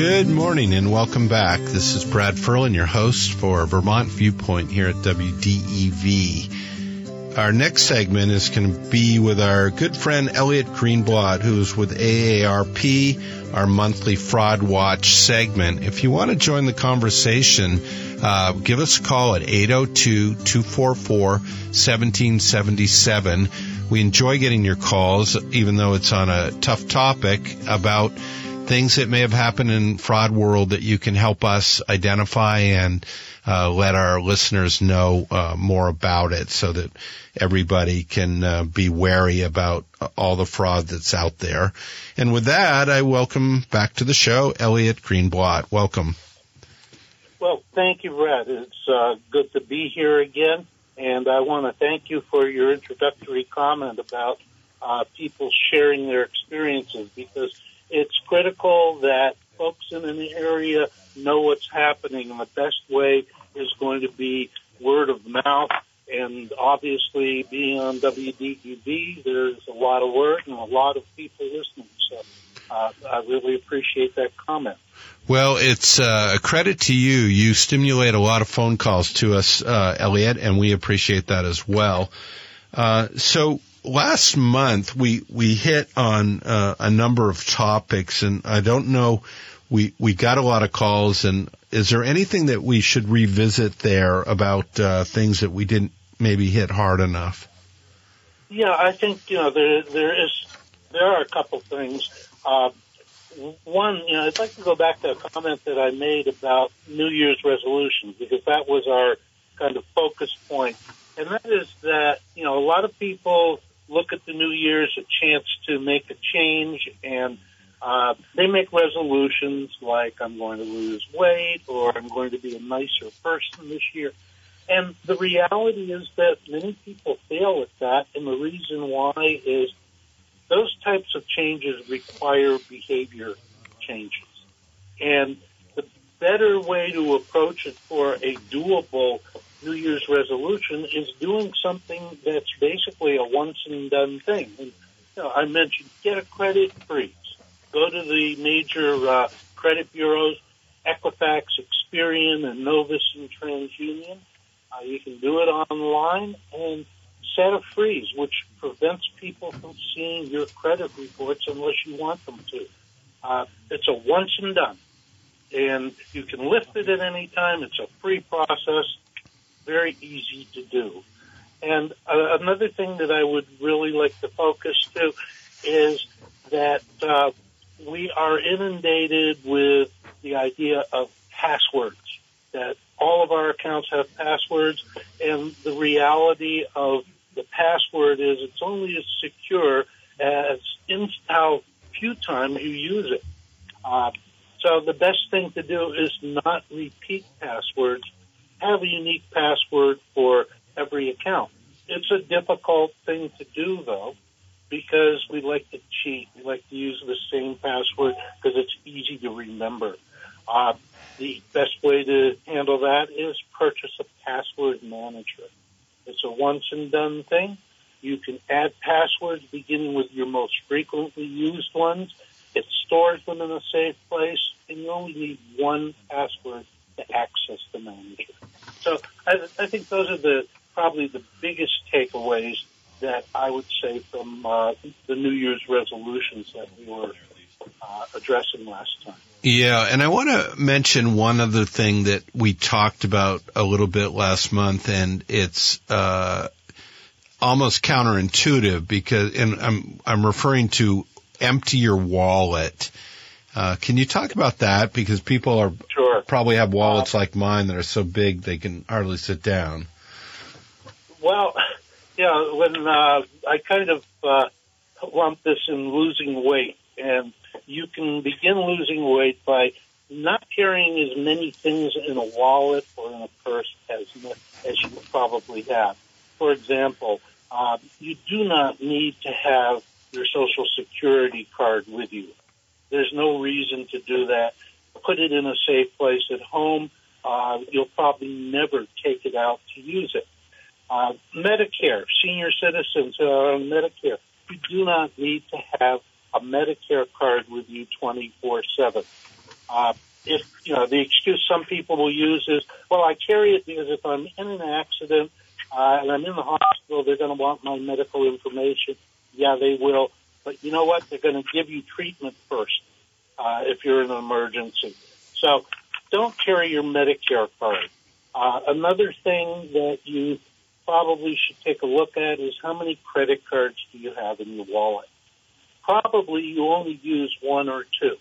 Good morning and welcome back. This is Brad Ferland, your host for Vermont Viewpoint here at WDEV. Our next segment is going to be with our good friend Elliott Greenblott, who's with AARP, our monthly fraud watch segment. If you want to join the conversation, uh, give us a call at 802-244-1777. We enjoy getting your calls, even though it's on a tough topic about things that may have happened in fraud world that you can help us identify and uh, let our listeners know uh, more about it so that everybody can uh, be wary about all the fraud that's out there. And with that, I welcome back to the show Elliott Greenblott. Welcome. Well, thank you, Brad. It's uh, good to be here again. And I want to thank you for your introductory comment about uh, people sharing their experiences because it's critical that folks in an area know what's happening. And the best way is going to be word of mouth. And obviously, being on WDEV, there's a lot of word and a lot of people listening. So uh, I really appreciate that comment. Well, it's uh, a credit to you. You stimulate a lot of phone calls to us, uh, Elliott, and we appreciate that as well. Uh, so last month we we hit on uh, a number of topics, and I don't know. We we got a lot of calls, and is there anything that we should revisit there about uh, things that we didn't maybe hit hard enough? Yeah, I think you know there there is there are a couple things. Uh, one, you know, I'd like to go back to a comment that I made about New Year's resolutions because that was our kind of focus point, and that is that you know a lot of people look at the New Year's a chance to make a change, and uh, they make resolutions like I'm going to lose weight or I'm going to be a nicer person this year. And the reality is that many people fail at that, and the reason why is those types of changes require behavior changes. And the better way to approach it for a doable New Year's resolution is doing something that's basically a once and done thing. And you know, I mentioned get a credit freeze. Go to the major uh, credit bureaus, Equifax, Experian, Innovis and TransUnion. Uh, you can do it online and set a freeze, which prevents people from seeing your credit reports unless you want them to. Uh, it's a once and done. And you can lift it at any time. It's a free process, very easy to do. And uh, another thing that I would really like to focus to is that uh, we are inundated with the idea of passwords, that all of our accounts have passwords, and the reality of the password is it's only as secure as in how few times you use it. Uh, so the best thing to do is not repeat passwords. Have a unique password for every account. It's a difficult thing to do though, because we like to cheat. We like to use the same password because it's easy to remember. Uh, the best way to handle that is purchase a password manager. It's a once and done thing. You can add passwords beginning with your most frequently used ones. It stores them in a safe place, and you only need one password to access the manager. So I, I think those are the probably the biggest takeaways that I would say from uh, the New Year's resolutions that we were uh, addressing last time. Yeah, and I want to mention one other thing that we talked about a little bit last month, and it's uh, almost counterintuitive because, and I'm I'm referring to empty your wallet. Uh, can you talk about that? Because people are sure. probably have wallets uh, like mine that are so big they can hardly sit down. Well, yeah, when uh, I kind of uh, lump this in losing weight, and you can begin losing weight by not carrying as many things in a wallet or in a purse as as you probably have. For example, uh, you do not need to have your social security card with you. There's no reason to do that. Put it in a safe place at home. Uh, you'll probably never take it out to use it. Uh, Medicare, senior citizens who are on Medicare, you do not need to have a Medicare card with you 24 7. Uh, if you know the excuse some people will use is, well, I carry it because if I'm in an accident uh, and I'm in the hospital, they're going to want my medical information. Yeah, they will. But you know what? They're going to give you treatment first uh, if you're in an emergency. So don't carry your Medicare card. Uh, another thing that you probably should take a look at is how many credit cards do you have in your wallet? Probably you only use one or two.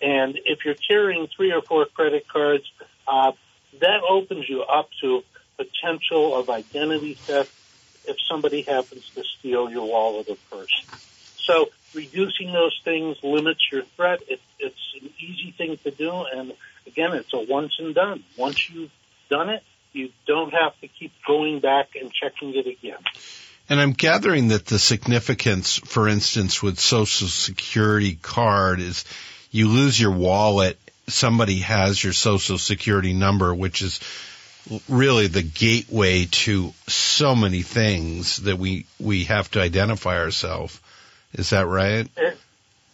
And if you're carrying three or four credit cards, uh, that opens you up to potential of identity theft if somebody happens to steal your wallet or purse. So reducing those things limits your threat. It, it's an easy thing to do, and again, it's a once and done. Once you've done it, you don't have to keep going back and checking it again. And I'm gathering that the significance, for instance, with Social Security card is you lose your wallet, somebody has your Social Security number, which is really the gateway to so many things that we we have to identify ourselves. Is that right? It,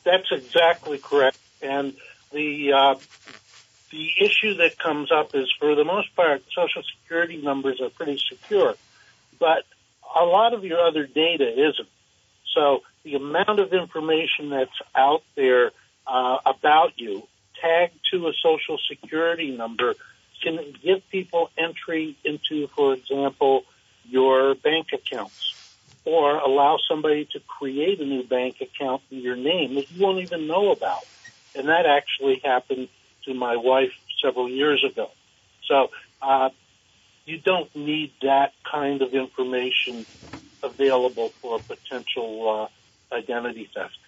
that's exactly correct. And the uh, the issue that comes up is, for the most part, Social Security numbers are pretty secure, but a lot of your other data isn't. So the amount of information that's out there uh, about you tagged to a Social Security number can give people entry into, for example, your bank accounts or allow somebody to create a new bank account in your name that you won't even know about. And that actually happened to my wife several years ago. So uh, you don't need that kind of information available for a potential uh, identity theft.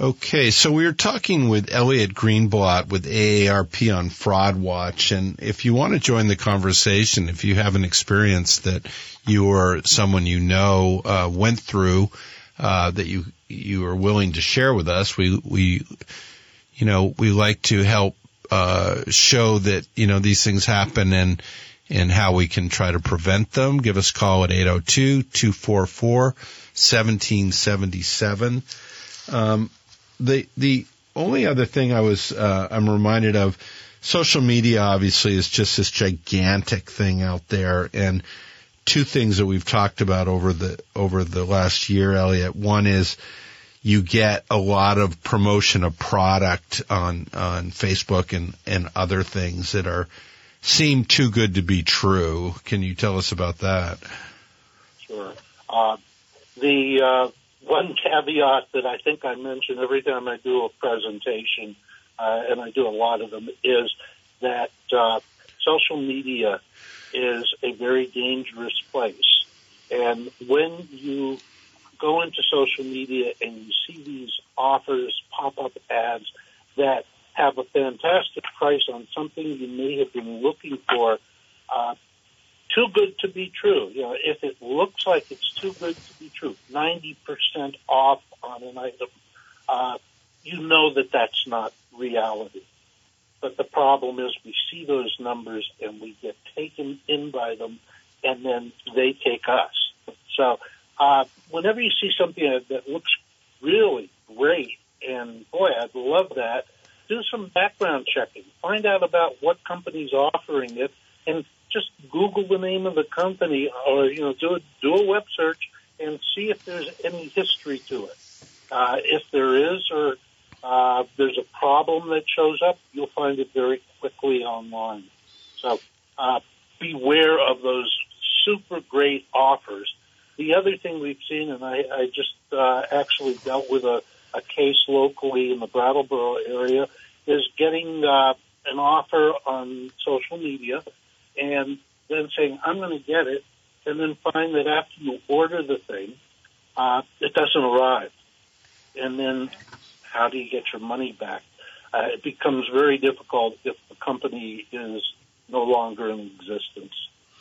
Okay, so we were talking with Elliott Greenblott with AARP on Fraud Watch, and if you want to join the conversation, if you have an experience that you or someone you know uh, went through uh, that you you are willing to share with us, we we you know we like to help uh, show that you know these things happen and and how we can try to prevent them. Give us a call at 802-244-1777. Um, the the only other thing I was uh, I'm reminded of social media obviously is just this gigantic thing out there. And two things that we've talked about over the over the last year Elliott. One is you get a lot of promotion of product on on Facebook and and other things that are seem too good to be true. Can you tell us about that? Sure. Uh, the uh one caveat that I think I mention every time I do a presentation, uh, and I do a lot of them, is that uh, social media is a very dangerous place. And when you go into social media and you see these offers, pop up ads that have a fantastic price on something you may have been looking for, uh, too good to be true. You know, if it looks like it's too good to be true, 90% off on an item, uh, you know that that's not reality. But the problem is we see those numbers and we get taken in by them and then they take us. So, uh, whenever you see something that looks really great and boy, I'd love that, do some background checking. Find out about what company's offering it and Google the name of the company or, you know, do a, do a web search and see if there's any history to it. Uh, if there is or uh, there's a problem that shows up, you'll find it very quickly online. So uh, beware of those super great offers. The other thing we've seen, and I, I just uh, actually dealt with a, a case locally in the Brattleboro area, is getting uh, an offer on social media and then saying, I'm going to get it, and then find that after you order the thing, uh, it doesn't arrive. And then how do you get your money back? Uh, it becomes very difficult if the company is no longer in existence.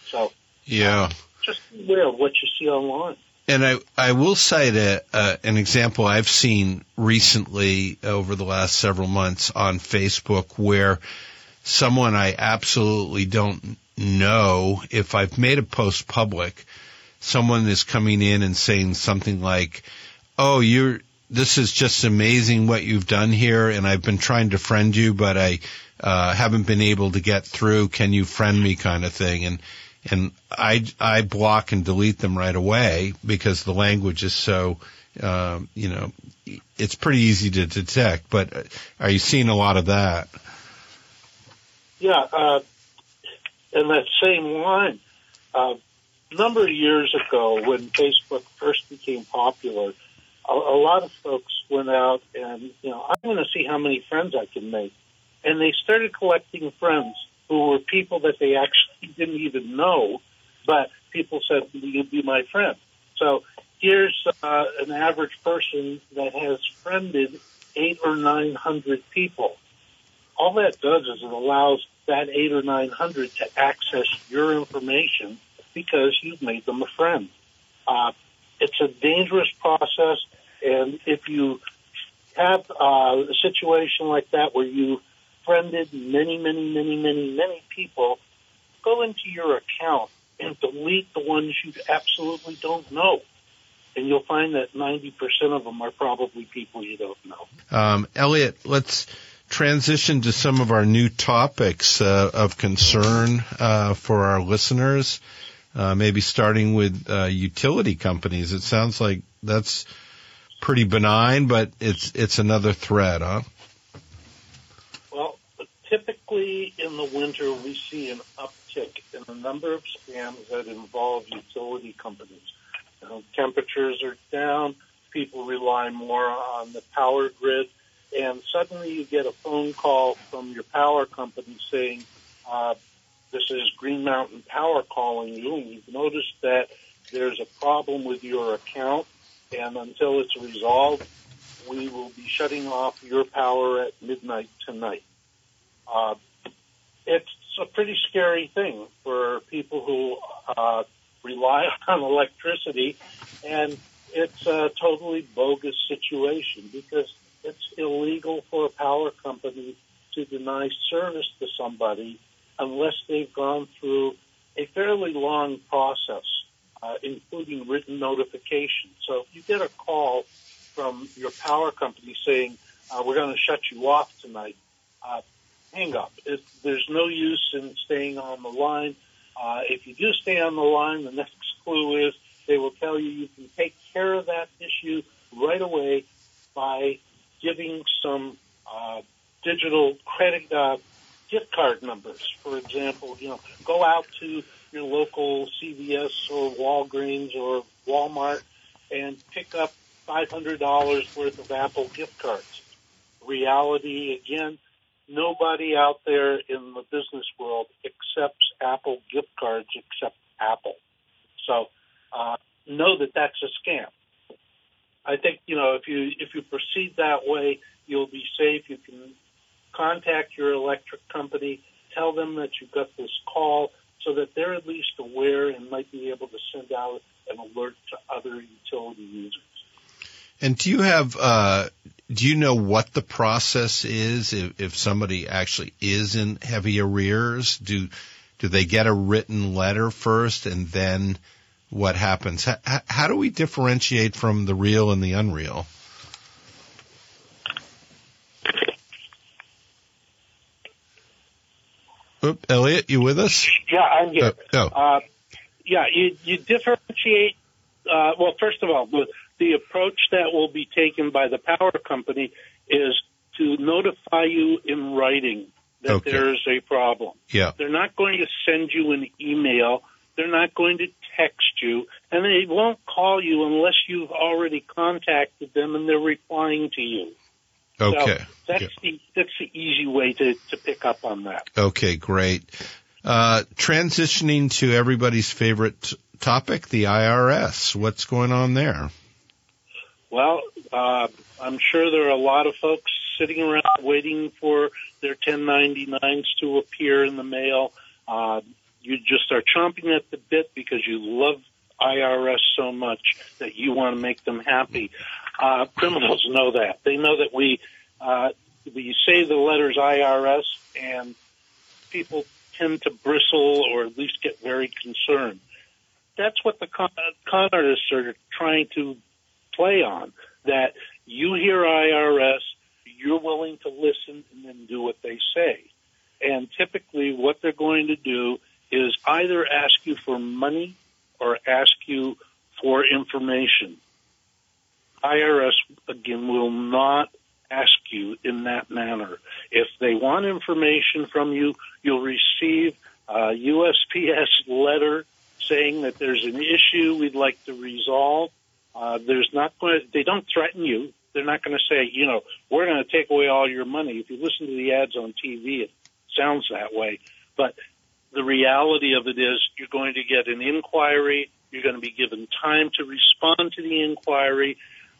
So, yeah, just beware of what you see online. And I, I will cite a, uh, an example I've seen recently over the last several months on Facebook where someone I absolutely don't know if I've made a post public, someone is coming in and saying something like, "Oh, you're this is just amazing what you've done here, and I've been trying to friend you, but I uh, haven't been able to get through. Can you friend me, kind of thing, and and I I block and delete them right away because the language is so. Um, you know, it's pretty easy to detect, but are you seeing a lot of that? Yeah, uh, in that same line, uh, a number of years ago when Facebook first became popular, a, a lot of folks went out and, you know, I'm going to see how many friends I can make. And they started collecting friends who were people that they actually didn't even know, but people said, Will you be my friend? So here's uh, an average person that has friended eight or nine hundred people. All that does is it allows that eight or nine hundred to access your information because you've made them a friend. Uh, it's a dangerous process, and if you have uh, a situation like that where you friended many, many, many, many, many people, go into your account and delete the ones you absolutely don't know. And you'll find that 90% of them are probably people you don't know. Um, Elliott, let's transition to some of our new topics uh, of concern uh, for our listeners. Uh, maybe starting with uh, utility companies. It sounds like that's pretty benign, but it's it's another threat, huh? Well, typically in the winter we see an uptick in the number of scams that involve utility companies. You know, temperatures are down, people rely more on the power grid, and suddenly you get a phone call from your power company saying, uh, this is Green Mountain Power calling you, and we've noticed that there's a problem with your account, and until it's resolved, we will be shutting off your power at midnight tonight. Uh, it's a pretty scary thing for people who uh, rely on electricity, and it's a totally bogus situation because it's illegal for a power company to deny service to somebody unless they've gone through a fairly long process, uh, including written notification. So if you get a call from your power company saying, uh, we're going to shut you off tonight, uh, hang up. It, there's no use in staying on the line. Uh, if you do stay on the line, the next clue is they will tell you you can take care of that issue right away by giving some uh, digital credit uh, gift card numbers. For example, you know, go out to your local CVS or Walgreens or Walmart and pick up $500 worth of Apple gift cards. Reality, again, nobody out there in the business world accepts Apple gift cards except Apple. So uh, know that that's a scam. I think you know if you if you proceed that way, you'll be safe. You can contact your electric company, tell them that you've got this call, so that they're at least aware and might be able to send out an alert to other utility users. And do you have, uh, do you know what the process is if, if somebody actually is in heavy arrears? Do, do they get a written letter first and then what happens? How, how do we differentiate from the real and the unreal? Oop, Elliott, you with us? Yeah, I'm here. Oh, oh. Uh, yeah, you, you differentiate. Uh, well, first of all, the, the approach that will be taken by the power company is to notify you in writing that okay. there's a problem. Yeah. They're not going to send you an email. They're not going to text you, and they won't call you unless you've already contacted them and they're replying to you. Okay. So that's the that's the easy way to, to pick up on that. Okay, great. Uh, transitioning to everybody's favorite topic, the IRS. What's going on there? Well, uh, I'm sure there are a lot of folks sitting around waiting for their 1099s to appear in the mail. Uh, you just are chomping at the bit because you love IRS so much that you want to make them happy. Uh, criminals know that. They know that we uh, we say the letters IRS, and people tend to bristle or at least get very concerned. That's what the con, con artists are trying to play on that you hear IRS, you're willing to listen and then do what they say. And typically, what they're going to do is either ask you for money or ask you for information. IRS, again, will not ask you in that manner. If they want information from you, you'll receive a USPS letter saying that there's an issue we'd like to resolve. Uh, there's not going to, they don't threaten you. They're not going to say, you know, we're going to take away all your money. If you listen to the ads on TV, it sounds that way. But the reality of it is you're going to get an inquiry. You're going to be given time to respond to the inquiry,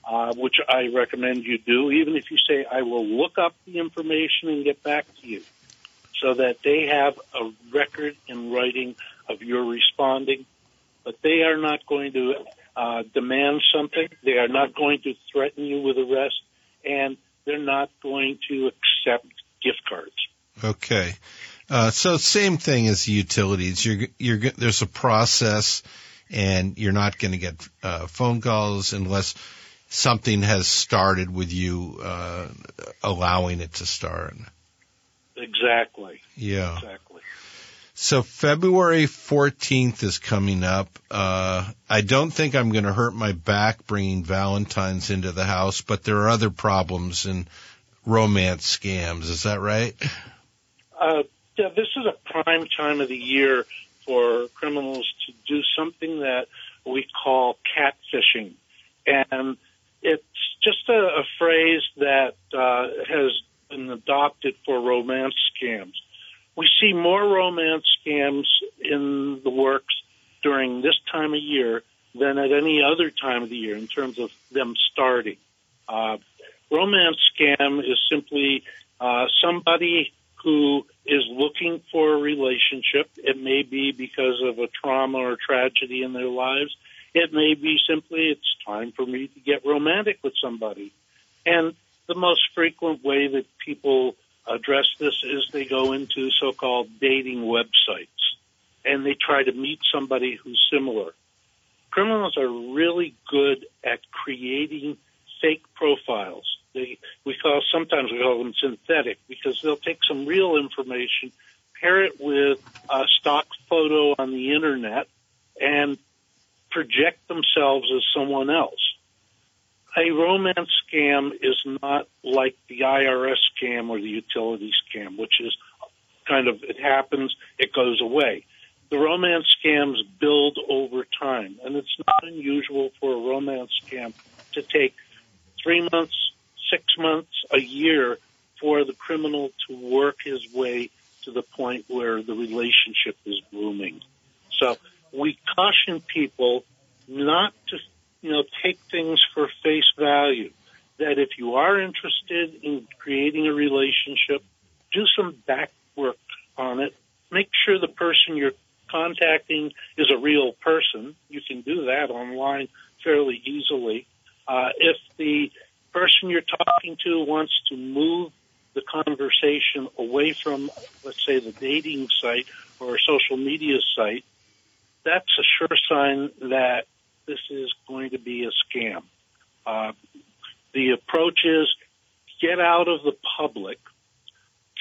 uh, which I recommend you do, even if you say, I will look up the information and get back to you, so that they have a record in writing of your responding. But they are not going to uh, demand something. They are not going to threaten you with arrest, and they're not going to accept gift cards. Okay. Uh, so same thing as utilities. You're, you're, there's a process and you're not going to get, uh, phone calls unless something has started with you, uh, allowing it to start. Exactly. Yeah. Exactly. So February 14th is coming up. Uh, I don't think I'm going to hurt my back bringing Valentine's into the house, but there are other problems in romance scams. Is that right? Uh, yeah, this is a prime time of the year for criminals to do something that we call catfishing. And it's just a, a phrase that uh, has been adopted for romance scams. We see more romance scams in the works during this time of year than at any other time of the year in terms of them starting. Uh, romance scam is simply uh, somebody who is looking for a relationship. It may be because of a trauma or tragedy in their lives. It may be simply it's time for me to get romantic with somebody. And the most frequent way that people address this is they go into so-called dating websites and they try to meet somebody who's similar. Criminals are really good at creating fake profiles they we call sometimes we call them synthetic because they'll take some real information, pair it with a stock photo on the internet, and project themselves as someone else. A romance scam is not like the IRS scam or the utility scam, which is kind of it happens, it goes away. The romance scams build over time, and it's not unusual for a romance scam to take three months, six months, a year for the criminal to work his way to the point where the relationship is blooming. So we caution people not to, you know, take things for face value. That if you are interested in creating a relationship, do some back work on it. Make sure the person you're contacting is a real person. You can do that online fairly easily. Uh, if the person you're talking to wants to move the conversation away from, let's say, the dating site or a social media site, that's a sure sign that this is going to be a scam. Uh, the approach is get out of the public,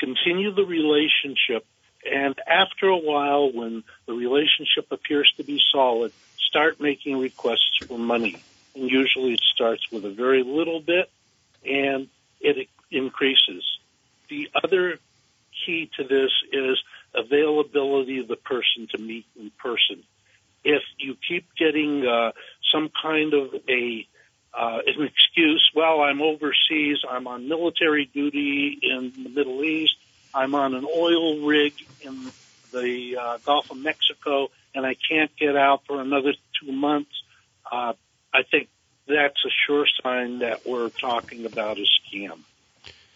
continue the relationship, and after a while, when the relationship appears to be solid, start making requests for money. And usually it starts with a very little bit and it increases. The other key to this is availability of the person to meet in person. If you keep getting uh, some kind of a uh, an excuse, well, I'm overseas, I'm on military duty in the Middle East, I'm on an oil rig in the uh, Gulf of Mexico, and I can't get out for another two months. Uh, I think that's a sure sign that we're talking about a scam.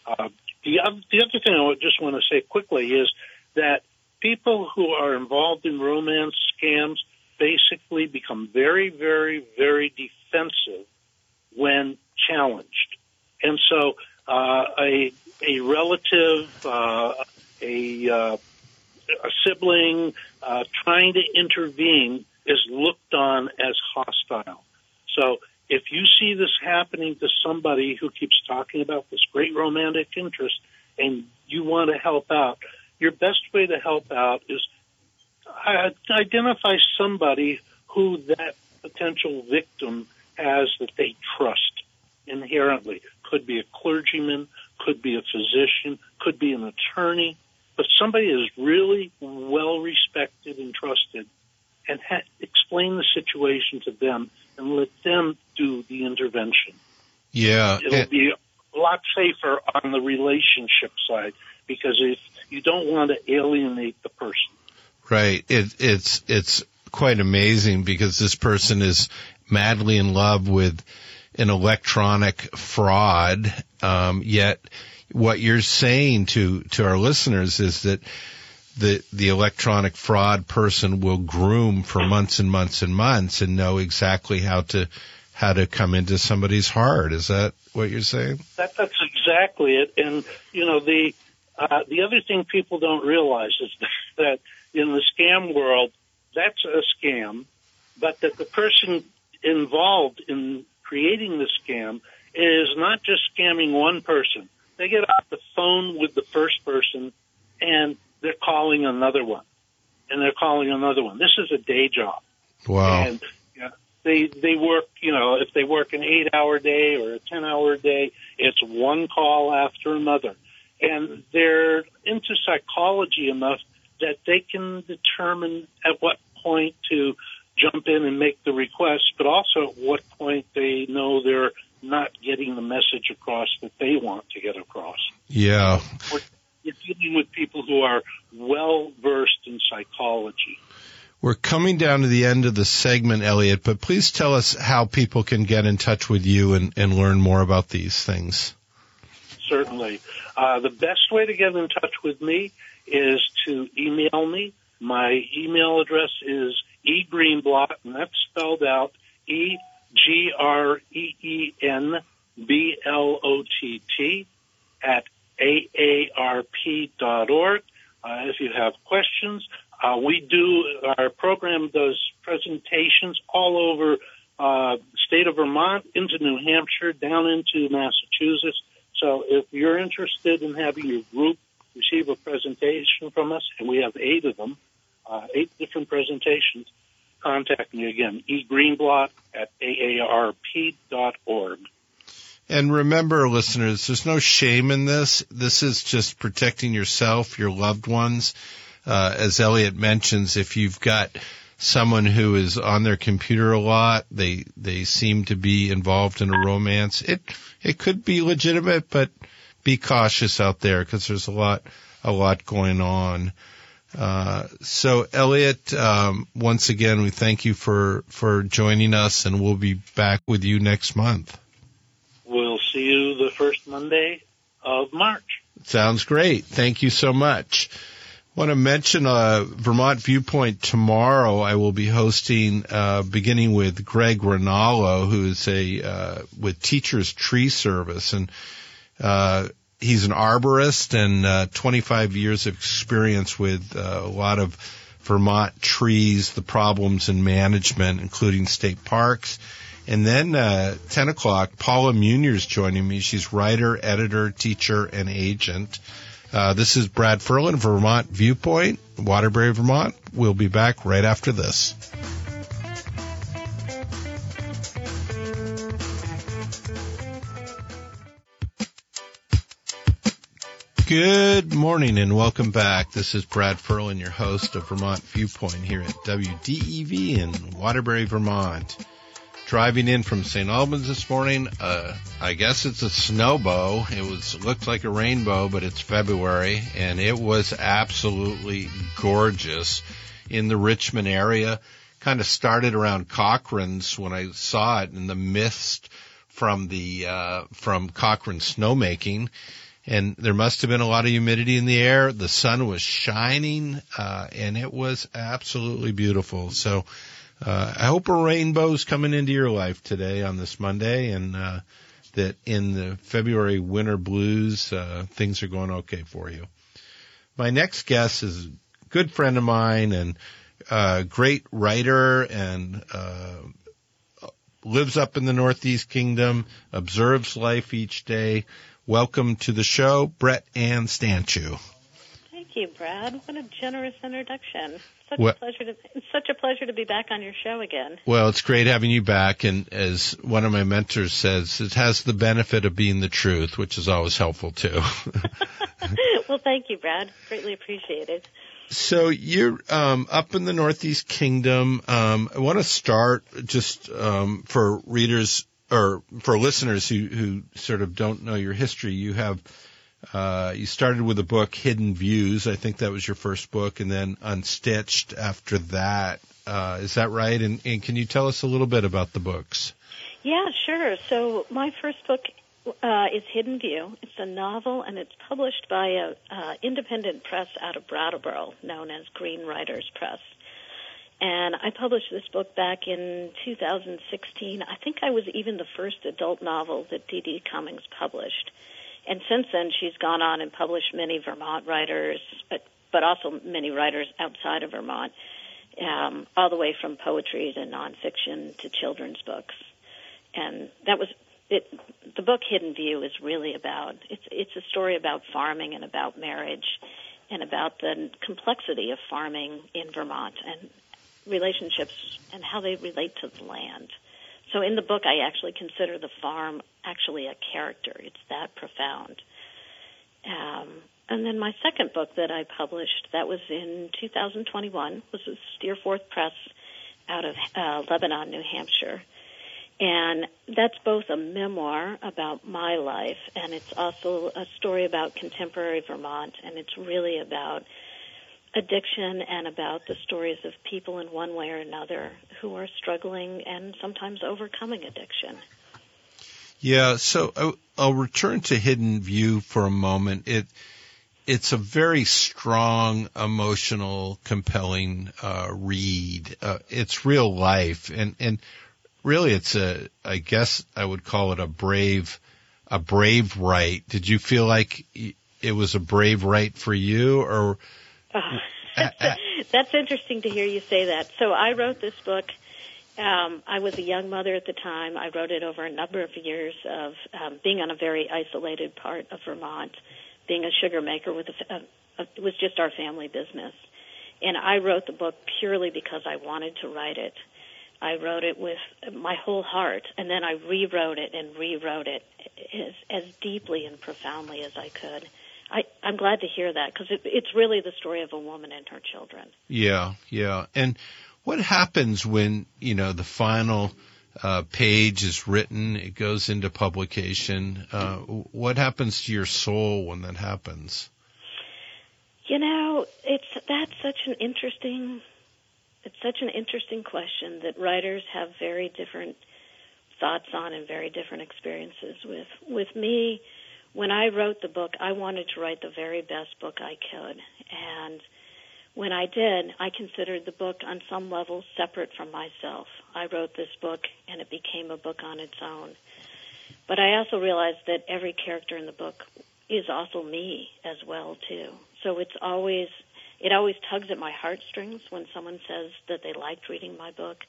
Uh, the, other, the other thing I just want to say quickly is that people who are involved in romance scams basically become very, very, very defensive when challenged. And so uh, a, a relative, uh, a, uh, a sibling uh, trying to intervene is looked on as hostile. So if you see this happening to somebody who keeps talking about this great romantic interest and you want to help out, your best way to help out is identify somebody who that potential victim has that they trust inherently. Could be a clergyman, could be a physician, could be an attorney, but somebody is really well respected and trusted and ha- explain the situation to them and let them do the intervention. Yeah. It'll and- be a lot safer on the relationship side because if you don't want to alienate the person. Right. It, it's, it's quite amazing because this person is madly in love with an electronic fraud. Um, yet what you're saying to, to our listeners is that the, the electronic fraud person will groom for months and months and months and know exactly how to, how to come into somebody's heart. Is that what you're saying? That, that's exactly it. And, you know, the, uh, the other thing people don't realize is that in the scam world, that's a scam, but that the person involved in creating the scam is not just scamming one person. They get off the phone with the first person and they're calling another one. And they're calling another one. This is a day job. Wow. And you know, they they work, you know, if they work an 8-hour day or a 10-hour day, it's one call after another. And they're into psychology enough that they can determine at what point to jump in and make the request, but also at what point they know they're not getting the message across that they want to get across. Yeah. We're, we're dealing with people who are well versed in psychology. We're coming down to the end of the segment, Elliott, but please tell us how people can get in touch with you and, and learn more about these things. Certainly. Uh, the best way to get in touch with me is to email me. My email address is egreenblott, and that's spelled out E G R E E N B L O T T at aarp.org. Uh, if you have questions, uh, we do, our program does presentations all over uh, state of Vermont, into New Hampshire, down into Massachusetts. So if you're interested in having your group receive a presentation from us, and we have eight of them, uh, eight different presentations, contact me again, egreenblott at aarp.org. And remember, listeners, there's no shame in this. This is just protecting yourself, your loved ones. Uh, as Elliott mentions, if you've got someone who is on their computer a lot, they they seem to be involved in a romance. It it could be legitimate, but be cautious out there because there's a lot a lot going on. Uh, so Elliott, um, once again, we thank you for, for joining us and we'll be back with you next month. See you the first Monday of March. Sounds great. Thank you so much. I want to mention uh, Vermont Viewpoint tomorrow. I will be hosting, uh, beginning with Greg Rinaldo, who is a uh, with Teachers Tree Service, and uh, he's an arborist and uh, 25 years of experience with uh, a lot of Vermont trees, the problems in management, including state parks. And then uh, 10 o'clock, Paula Munier is joining me. She's writer, editor, teacher, and agent. Uh, this is Brad Ferland, Vermont Viewpoint, Waterbury, Vermont. We'll be back right after this. Good morning and welcome back. This is Brad Ferland, your host of Vermont Viewpoint here at WDEV in Waterbury, Vermont. Driving in from St. Albans this morning, uh, I guess it's a snowbow. It was looked like a rainbow, but it's February and it was absolutely gorgeous in the Richmond area. Kind of started around Cochran's when I saw it in the mist from the uh, from Cochrane snowmaking and there must have been a lot of humidity in the air. The sun was shining, uh, and it was absolutely beautiful. So, uh, I hope a rainbow's coming into your life today on this Monday and, uh, that in the February winter blues, uh, things are going okay for you. My next guest is a good friend of mine and a great writer and, uh, lives up in the Northeast Kingdom, observes life each day. Welcome to the show, Brett Ann Stanciu. Thank you, Brad. What a generous introduction. Such well, a pleasure to it's such a pleasure to be back on your show again. Well, it's great having you back and as one of my mentors says, it has the benefit of being the truth, which is always helpful too. well, thank you, Brad. Greatly appreciated. So you're um, up in the Northeast Kingdom. Um, I want to start just um, for readers or for listeners who, who sort of don't know your history. You have uh, you started with a book, Hidden Views. I think that was your first book, and then Unstitched after that. Uh, is that right? And, and can you tell us a little bit about the books? Yeah, sure. So my first book uh, is Hidden View. It's a novel, and it's published by a uh, independent press out of Brattleboro, known as Green Writers Press. And I published this book back in 2016. I think I was even the first adult novel that Dede Cummings published. And since then, she's gone on and published many Vermont writers, but but also many writers outside of Vermont, um, all the way from poetry to nonfiction to children's books. And that was it, the book Hidden View is really about it's it's a story about farming and about marriage and about the complexity of farming in Vermont and relationships and how they relate to the land. So in the book, I actually consider the farm actually a character. It's that profound. Um, and then my second book that I published, that was in 2021, was with Steerforth Press out of uh, Lebanon, New Hampshire. And that's both a memoir about my life and it's also a story about contemporary Vermont and it's really about addiction and about the stories of people in one way or another who are struggling and sometimes overcoming addiction. Yeah, so I'll return to Hidden View for a moment. It it's a very strong, emotional, compelling uh, read. Uh, it's real life, and and really, it's a I guess I would call it a brave a brave write. Did you feel like it was a brave write for you, or uh, that's, that's interesting to hear you say that. So I wrote this book. Um, I was a young mother at the time. I wrote it over a number of years of um, being on a very isolated part of Vermont, being a sugar maker with a, a, a, it was just our family business. And I wrote the book purely because I wanted to write it. I wrote it with my whole heart, and then I rewrote it and rewrote it as, as deeply and profoundly as I could. I, I'm glad to hear that because it, it's really the story of a woman and her children. Yeah, yeah. And what happens when you know the final uh, page is written, it goes into publication? Uh, what happens to your soul when that happens? You know, it's that's such an interesting it's such an interesting question that writers have very different thoughts on and very different experiences with. With me, when I wrote the book, I wanted to write the very best book I could. And when I did, I considered the book on some level separate from myself. I wrote this book and it became a book on its own. But I also realized that every character in the book is also me as well too. So it's always it always tugs at my heartstrings when someone says that they liked reading my book,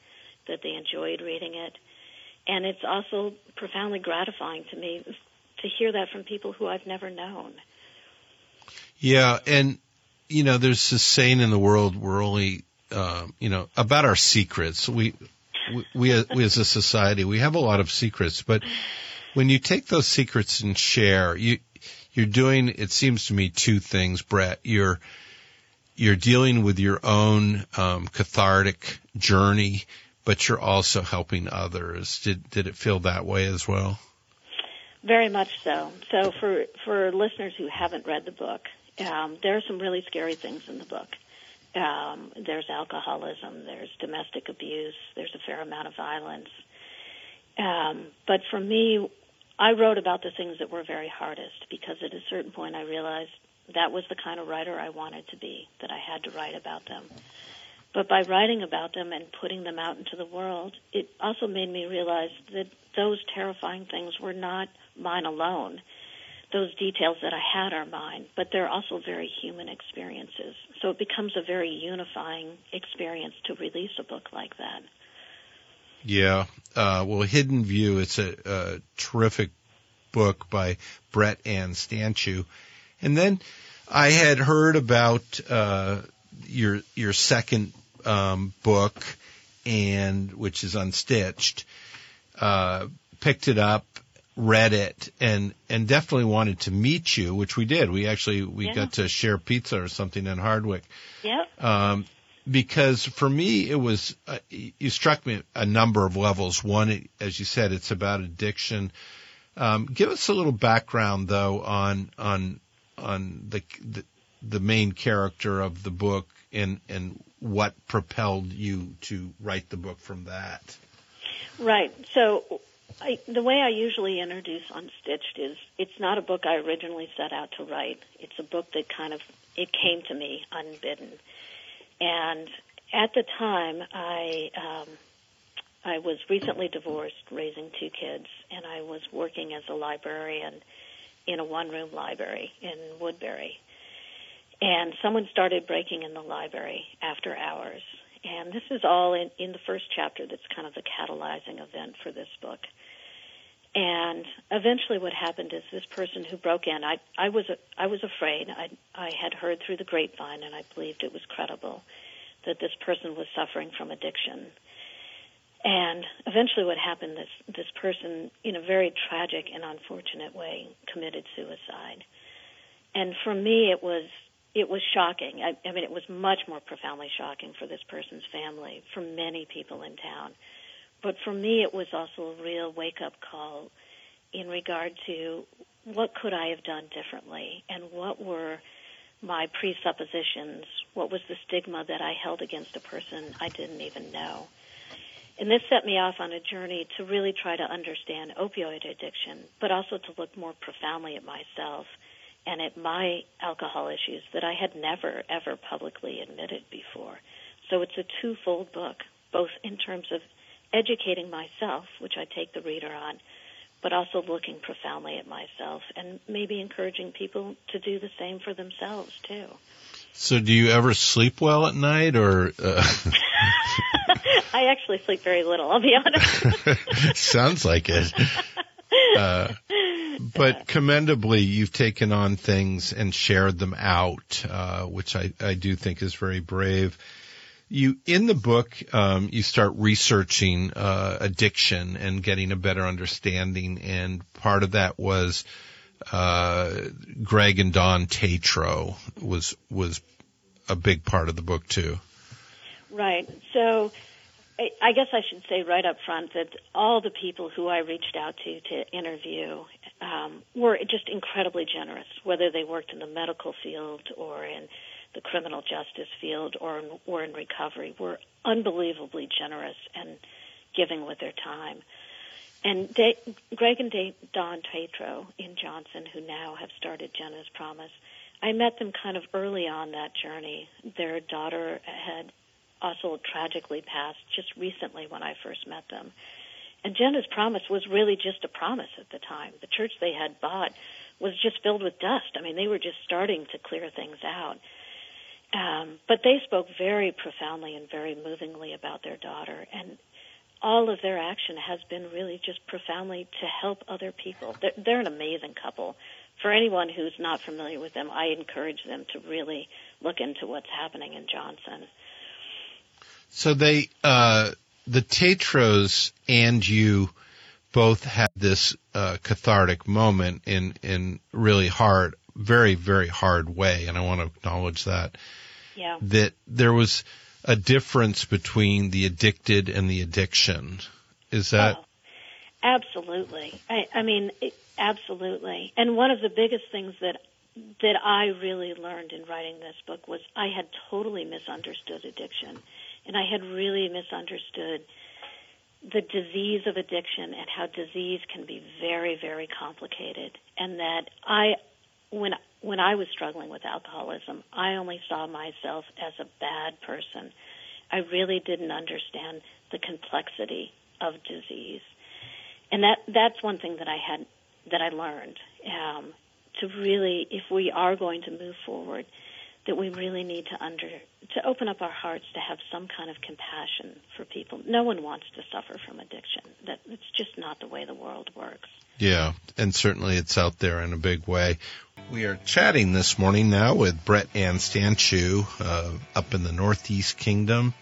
that they enjoyed reading it. And it's also profoundly gratifying to me to hear that from people who I've never known. Yeah, and you know, there's this saying in the world we're only, uh, you know, about our secrets. We, we, we, we as a society, we have a lot of secrets, but when you take those secrets and share, you, you're doing, it seems to me, two things, Brett. You're, you're dealing with your own um, cathartic journey, but you're also helping others. Did did it feel that way as well? Very much so. So for for listeners who haven't read the book, um, there are some really scary things in the book. Um, there's alcoholism, there's domestic abuse, there's a fair amount of violence. Um, but for me, I wrote about the things that were very hardest because at a certain point I realized that was the kind of writer I wanted to be, that I had to write about them. But by writing about them and putting them out into the world, it also made me realize that those terrifying things were not mine alone. Those details that I had are mine, but they're also very human experiences. So it becomes a very unifying experience to release a book like that. Yeah. Uh, well, Hidden View, it's a, a terrific book by Brett Ann Stanciu. And then I had heard about uh, your your second um, book, and which is Unstitched. Uh, picked it up, read it, and and definitely wanted to meet you, which we did. We actually we Yeah. got to share pizza or something in Hardwick. Yep. Um, because for me, it was, uh, you struck me a number of levels. One, as you said, it's about addiction. Um, give us a little background though on, on, on the, the, the main character of the book and, and what propelled you to write the book from that. Right. So I, the way I usually introduce Unstitched is it's not a book I originally set out to write. It's a book that kind of it came to me unbidden. And at the time, I um, I was recently divorced, raising two kids, and I was working as a librarian in a one-room library in Woodbury. And someone started breaking in the library after hours. And this is all in, in the first chapter that's kind of the catalyzing event for this book. And eventually what happened is this person who broke in, I, I was, I was afraid. I, I had heard through the grapevine and I believed it was credible that this person was suffering from addiction. And eventually what happened, this, this person, in a very tragic and unfortunate way, committed suicide. And for me, it was, it was shocking. I, I mean, it was much more profoundly shocking for this person's family, for many people in town. But for me, it was also a real wake up call in regard to what could I have done differently and what were my presuppositions, what was the stigma that I held against a person I didn't even know. And this set me off on a journey to really try to understand opioid addiction, but also to look more profoundly at myself and at my alcohol issues that I had never, ever publicly admitted before. So it's a twofold book, both in terms of educating myself, which I take the reader on, but also looking profoundly at myself and maybe encouraging people to do the same for themselves too. So do you ever sleep well at night or, uh... I actually sleep very little, I'll be honest. Sounds like it. Uh, but commendably, you've taken on things and shared them out, uh, which I, I do think is very brave. You in the book, um, you start researching uh, addiction and getting a better understanding, and part of that was uh, Greg and Don Tatro was was a big part of the book too. Right. So I- guess I should say right up front that all the people who I reached out to to interview um, were just incredibly generous, whether they worked in the medical field or in the criminal justice field or in, or in recovery, were unbelievably generous and giving with their time. And Da- Greg and Da- Don Tatro in Johnson, who now have started Jenna's Promise, I met them kind of early on that journey. Their daughter had also tragically passed just recently when I first met them. And Jenna's promise was really just a promise at the time. The church they had bought was just filled with dust. I mean, they were just starting to clear things out. Um, but they spoke very profoundly and very movingly about their daughter, and all of their action has been really just profoundly to help other people. They're, they're an amazing couple. For anyone who's not familiar with them, I encourage them to really look into what's happening in Johnson. So they, uh, the Tatros and you both had this uh, cathartic moment in in really hard, very very hard way, and I want to acknowledge that Yeah. that there was a difference between the addicted and the addiction. Is that Oh, absolutely. I, I mean, it, absolutely. And one of the biggest things that that I really learned in writing this book was I had totally misunderstood addiction, and I had really misunderstood the disease of addiction and how disease can be very, very complicated, and that I, when when I was struggling with alcoholism, I only saw myself as a bad person. I really didn't understand the complexity of disease, and that that's one thing that I had that I learned um, to really, if we are going to move forward, that we really need to under to open up our hearts to have some kind of compassion for people. No one wants to suffer from addiction. That it's just not the way the world works. Yeah, and certainly it's out there in a big way. We are chatting this morning now with Brett Ann Stanciu, uh, up in the Northeast Kingdom.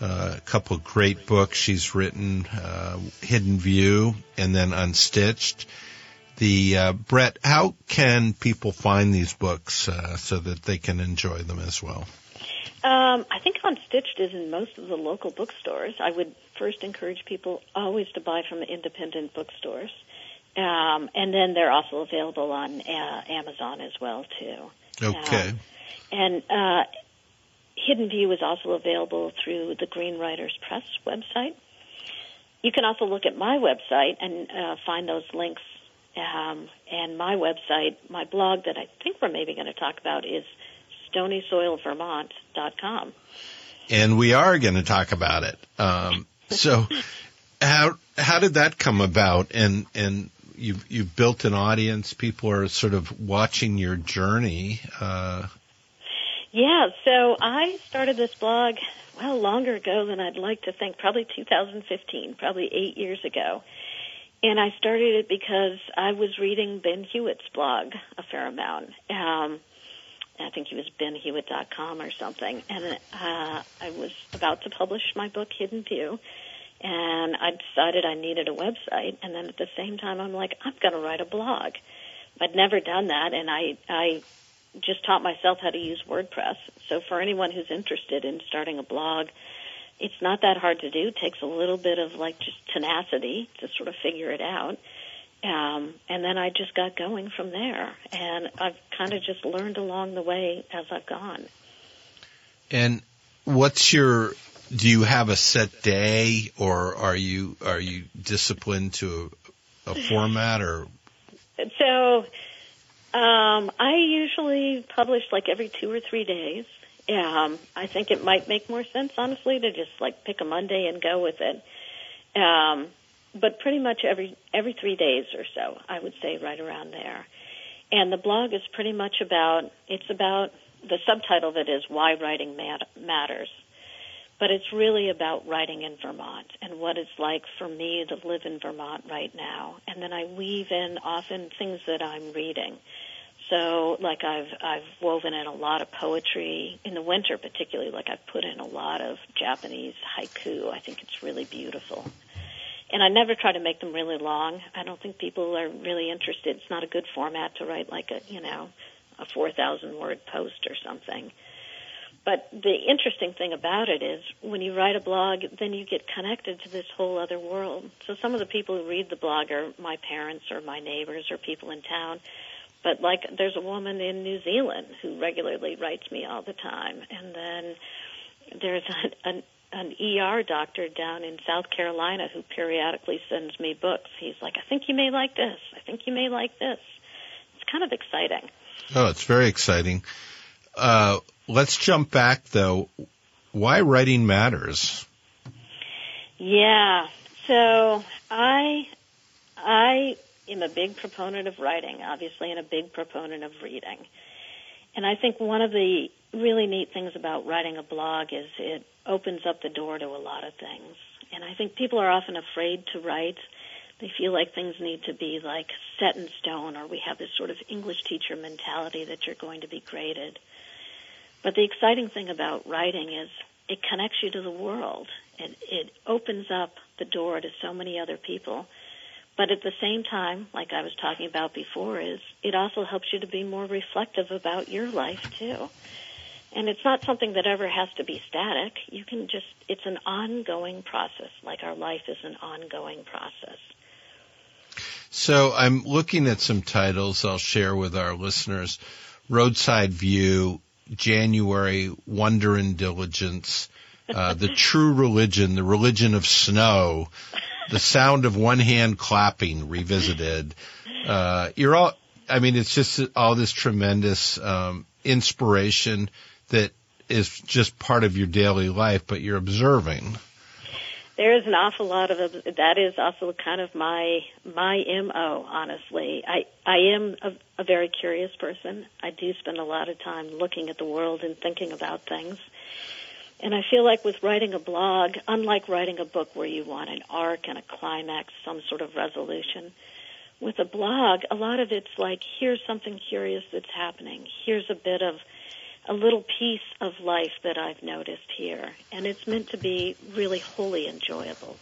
Uh, a couple great books she's written, uh, Hidden View and then Unstitched. The uh, Brett, how can people find these books uh, so that they can enjoy them as well? Um, I think Unstitched is in most of the local bookstores. I would first encourage people always to buy from independent bookstores. Um, and then they're also available on uh, Amazon as well too. Okay. Uh, and uh, Hidden View is also available through the Green Writers Press website. You can also look at my website and uh, find those links. Um, and my website, my blog that I think we're maybe going to talk about is stonysoilvermont.com. And we are going to talk about it. Um, so, how how did that come about? And and you've you've built an audience. People are sort of watching your journey. Uh, yeah, so I started this blog well longer ago than I'd like to think. Probably 2015, probably eight years ago. And I started it because I was reading Ben Hewitt's blog a fair amount. Um, I think he was benhewitt.com or something. And uh, I was about to publish my book, Hidden View and I decided I needed a website. And then at the same time, I'm like, I'm going to write a blog. I'd never done that, and I I just taught myself how to use WordPress. So for anyone who's interested in starting a blog, it's not that hard to do. It takes a little bit of like just tenacity to sort of figure it out. Um, and then I just got going from there, and I've kind of just learned along the way as I've gone. And what's your do you have a set day or are you are you disciplined to a, a format or so um, I usually publish like every two or three days. Um, I think it might make more sense, honestly, to just like pick a Monday and go with it. Um, but pretty much every every three days or so, I would say right around there. And the blog is pretty much about it's about the subtitle of it is why writing mat- matters but it's really about writing in Vermont and what it's like for me to live in Vermont right now. And then I weave in often things that I'm reading. So, like I've I've woven in a lot of poetry in the winter, particularly. Like I've put in a lot of Japanese haiku. I think it's really beautiful. And I never try to make them really long. I don't think people are really interested. It's not a good format to write like a you know a four thousand word post or something. But the interesting thing about it is when you write a blog, then you get connected to this whole other world. So some of the people who read the blog are my parents or my neighbors or people in town. But like there's a woman in New Zealand who regularly writes me all the time. And then there's an, an, an ER doctor down in South Carolina who periodically sends me books. He's like, I think you may like this. I think you may like this. It's kind of exciting. Oh, it's very exciting. Uh, let's jump back though. Why writing matters? Yeah. So I I am a big proponent of writing, obviously, and a big proponent of reading. And I think one of the really neat things about writing a blog is it opens up the door to a lot of things. And I think people are often afraid to write. They feel like things need to be like set in stone, or we have this sort of English teacher mentality that you're going to be graded. But the exciting thing about writing is it connects you to the world. It, it opens up the door to so many other people. But at the same time, like I was talking about before, is it also helps you to be more reflective about your life too. And it's not something that ever has to be static. You can just, it's an ongoing process, like our life is an ongoing process. So I'm looking at some titles I'll share with our listeners. Roadside View, January, Wonder and Diligence, uh, The True Religion, The Religion of Snow, The Sound of One Hand Clapping Revisited. Uh, you're all, I mean, it's just all this tremendous, um, inspiration that is just part of your daily life, but you're observing. There is an awful lot of that. Is also kind of my my mo. Honestly, I I am a, a very curious person. I do spend a lot of time looking at the world and thinking about things. And I feel like with writing a blog, unlike writing a book where you want an arc and a climax, some sort of resolution, with a blog, a lot of it's like, here's something curious that's happening. Here's a bit of a little piece of life that I've noticed here. And it's meant to be really wholly enjoyable.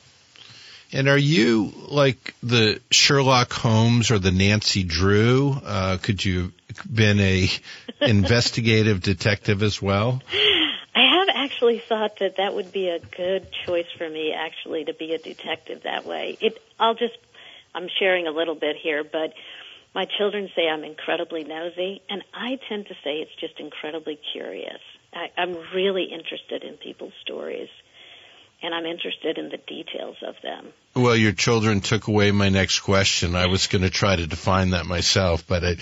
And are you like the Sherlock Holmes or the Nancy Drew? Uh, could you have been a investigative detective as well? I actually thought that that would be a good choice for me, actually, to be a detective that way. It, I'll just, I'm sharing a little bit here, but my children say I'm incredibly nosy, and I tend to say it's just incredibly curious. I, I'm really interested in people's stories, and I'm interested in the details of them. Well, your children took away my next question. I was going to try to define that myself, but I,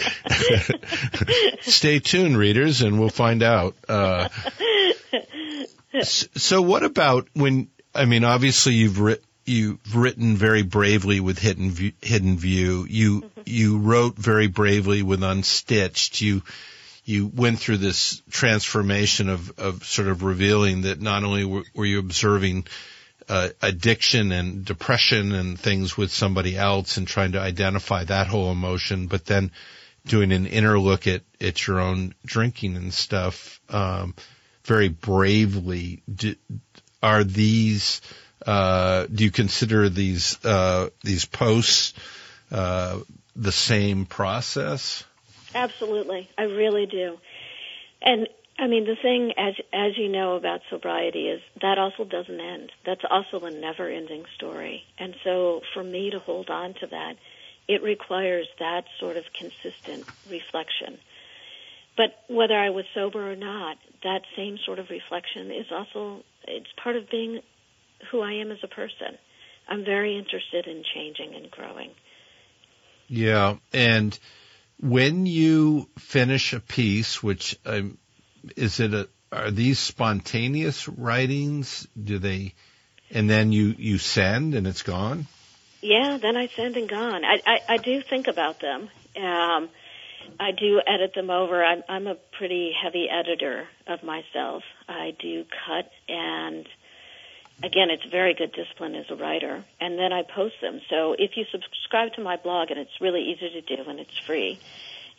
stay tuned, readers, and we'll find out. Uh, so, what about when? I mean, obviously, you've you've written very bravely with Hidden View. Hidden View. You mm-hmm. you wrote very bravely with Unstitched. You you went through this transformation of of sort of revealing that not only were, were you observing uh, addiction and depression and things with somebody else and trying to identify that whole emotion, but then doing an inner look at at your own drinking and stuff um, very bravely. Do, are these uh, do you consider these uh, these posts uh, the same process? Absolutely, I really do. And I mean, the thing, as as you know about sobriety, is that also doesn't end. That's also a never-ending story. And so, for me to hold on to that, it requires that sort of consistent reflection. But whether I was sober or not, that same sort of reflection is also it's part of being who I am as a person. I'm very interested in changing and growing. Yeah, and when you finish a piece, which um, is it a are these spontaneous writings? Do they, and then you you send and it's gone? Yeah, then I send and gone. I I, I do think about them. Um, I do edit them over. I'm I'm a pretty heavy editor of myself. I do cut and again, it's very good discipline as a writer. And then I post them. So if you subscribe to my blog, and it's really easy to do and it's free,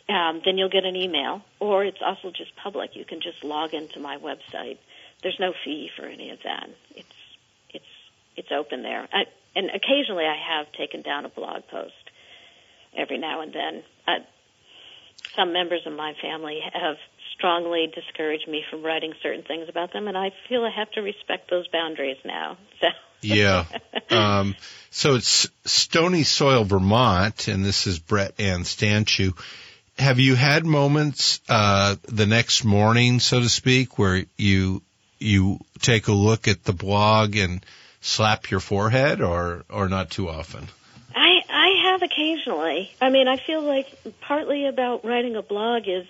um, then you'll get an email. Or it's also just public. You can just log into my website. There's no fee for any of that. It's it's it's open there. I, and occasionally, I have taken down a blog post every now and then. Uh, some members of my family have strongly discouraged me from writing certain things about them, and I feel I have to respect those boundaries now. So. yeah. Um, so it's Stony Soil, Vermont, and this is Brett Ann Stanciu. Have you had moments uh, the next morning, so to speak, where you you take a look at the blog and slap your forehead, or or not too often? Occasionally. I mean, I feel like partly about writing a blog is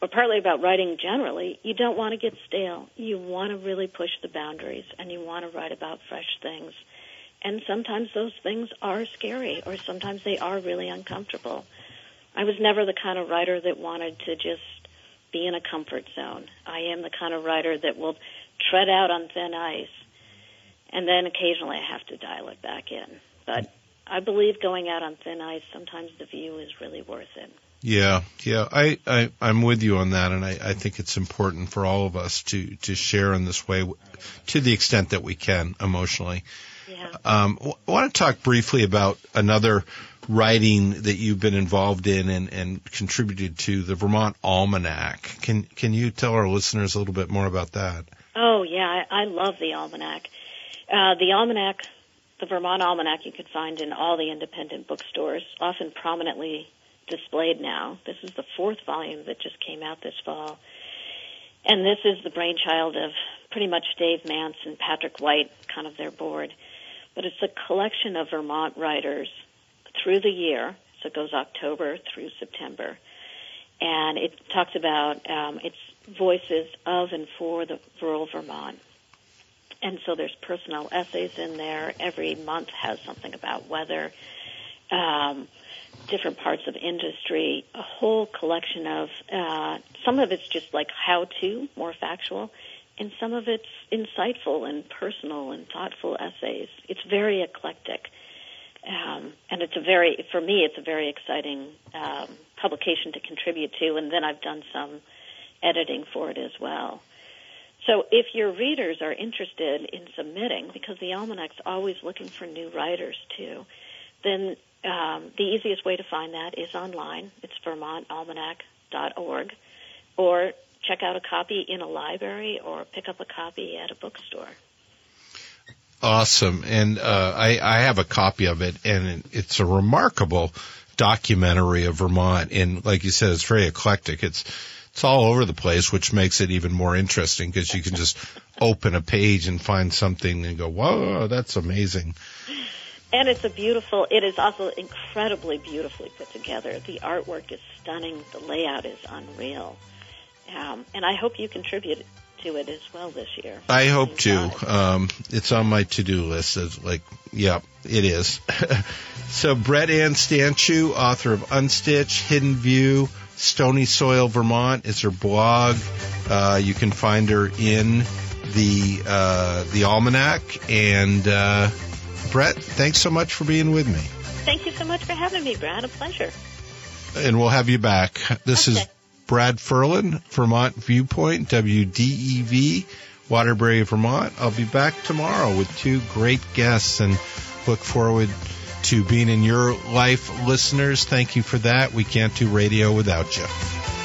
or partly about writing generally, you don't want to get stale. You want to really push the boundaries and you want to write about fresh things. And sometimes those things are scary or sometimes they are really uncomfortable. I was never the kind of writer that wanted to just be in a comfort zone. I am the kind of writer that will tread out on thin ice and then occasionally I have to dial it back in. But I believe going out on thin ice, sometimes the view is really worth it. Yeah, yeah, I, I I'm with you on that, and I, I think it's important for all of us to to share in this way, to the extent that we can emotionally. Yeah. Um, I want to talk briefly about another writing that you've been involved in and, and contributed to the Vermont Almanac. Can can you tell our listeners a little bit more about that? Oh yeah, I, I love the Almanac. Uh, the Almanac, the Vermont Almanac, you can find in all the independent bookstores, often prominently displayed now. This is the fourth volume that just came out this fall. And this is the brainchild of pretty much Dave Mance and Patrick White, kind of their board. But it's a collection of Vermont writers through the year, so it goes October through September. And it talks about um, its voices of and for the rural Vermont. And so there's personal essays in there. Every month has something about weather, um, different parts of industry, a whole collection of, uh, some of it's just like how to, more factual, and some of it's insightful and personal and thoughtful essays. It's very eclectic. Um, and it's a very, for me, it's a very exciting um, publication to contribute to. And then I've done some editing for it as well. So if your readers are interested in submitting, because the Almanac's always looking for new writers too, then um, the easiest way to find that is online. It's vermontalmanac.org, or check out a copy in a library, or pick up a copy at a bookstore. Awesome, and uh, I, I have a copy of it, and it's a remarkable documentary of Vermont. And like you said, it's very eclectic. It's it's all over the place, which makes it even more interesting because you can just open a page and find something and go, "Whoa, that's amazing." And it's a beautiful. It is also incredibly beautifully put together. The artwork is stunning. The layout is unreal. Um, and I hope you contribute to it as well this year. I hope to. Um, it's on my to-do list. It's like, yeah, it is. so Brett Ann Stanciu, author of Unstitched, Hidden View, Stony Soil, Vermont is her blog. Uh, you can find her in the uh, the almanac. And uh, Brett, thanks so much for being with me. Thank you so much for having me, Brad. A pleasure. And we'll have you back. This okay. is Brad Ferland, Vermont Viewpoint, WDEV, Waterbury, Vermont. I'll be back tomorrow with two great guests and look forward to being in your life, listeners. Thank you for that. We can't do radio without you.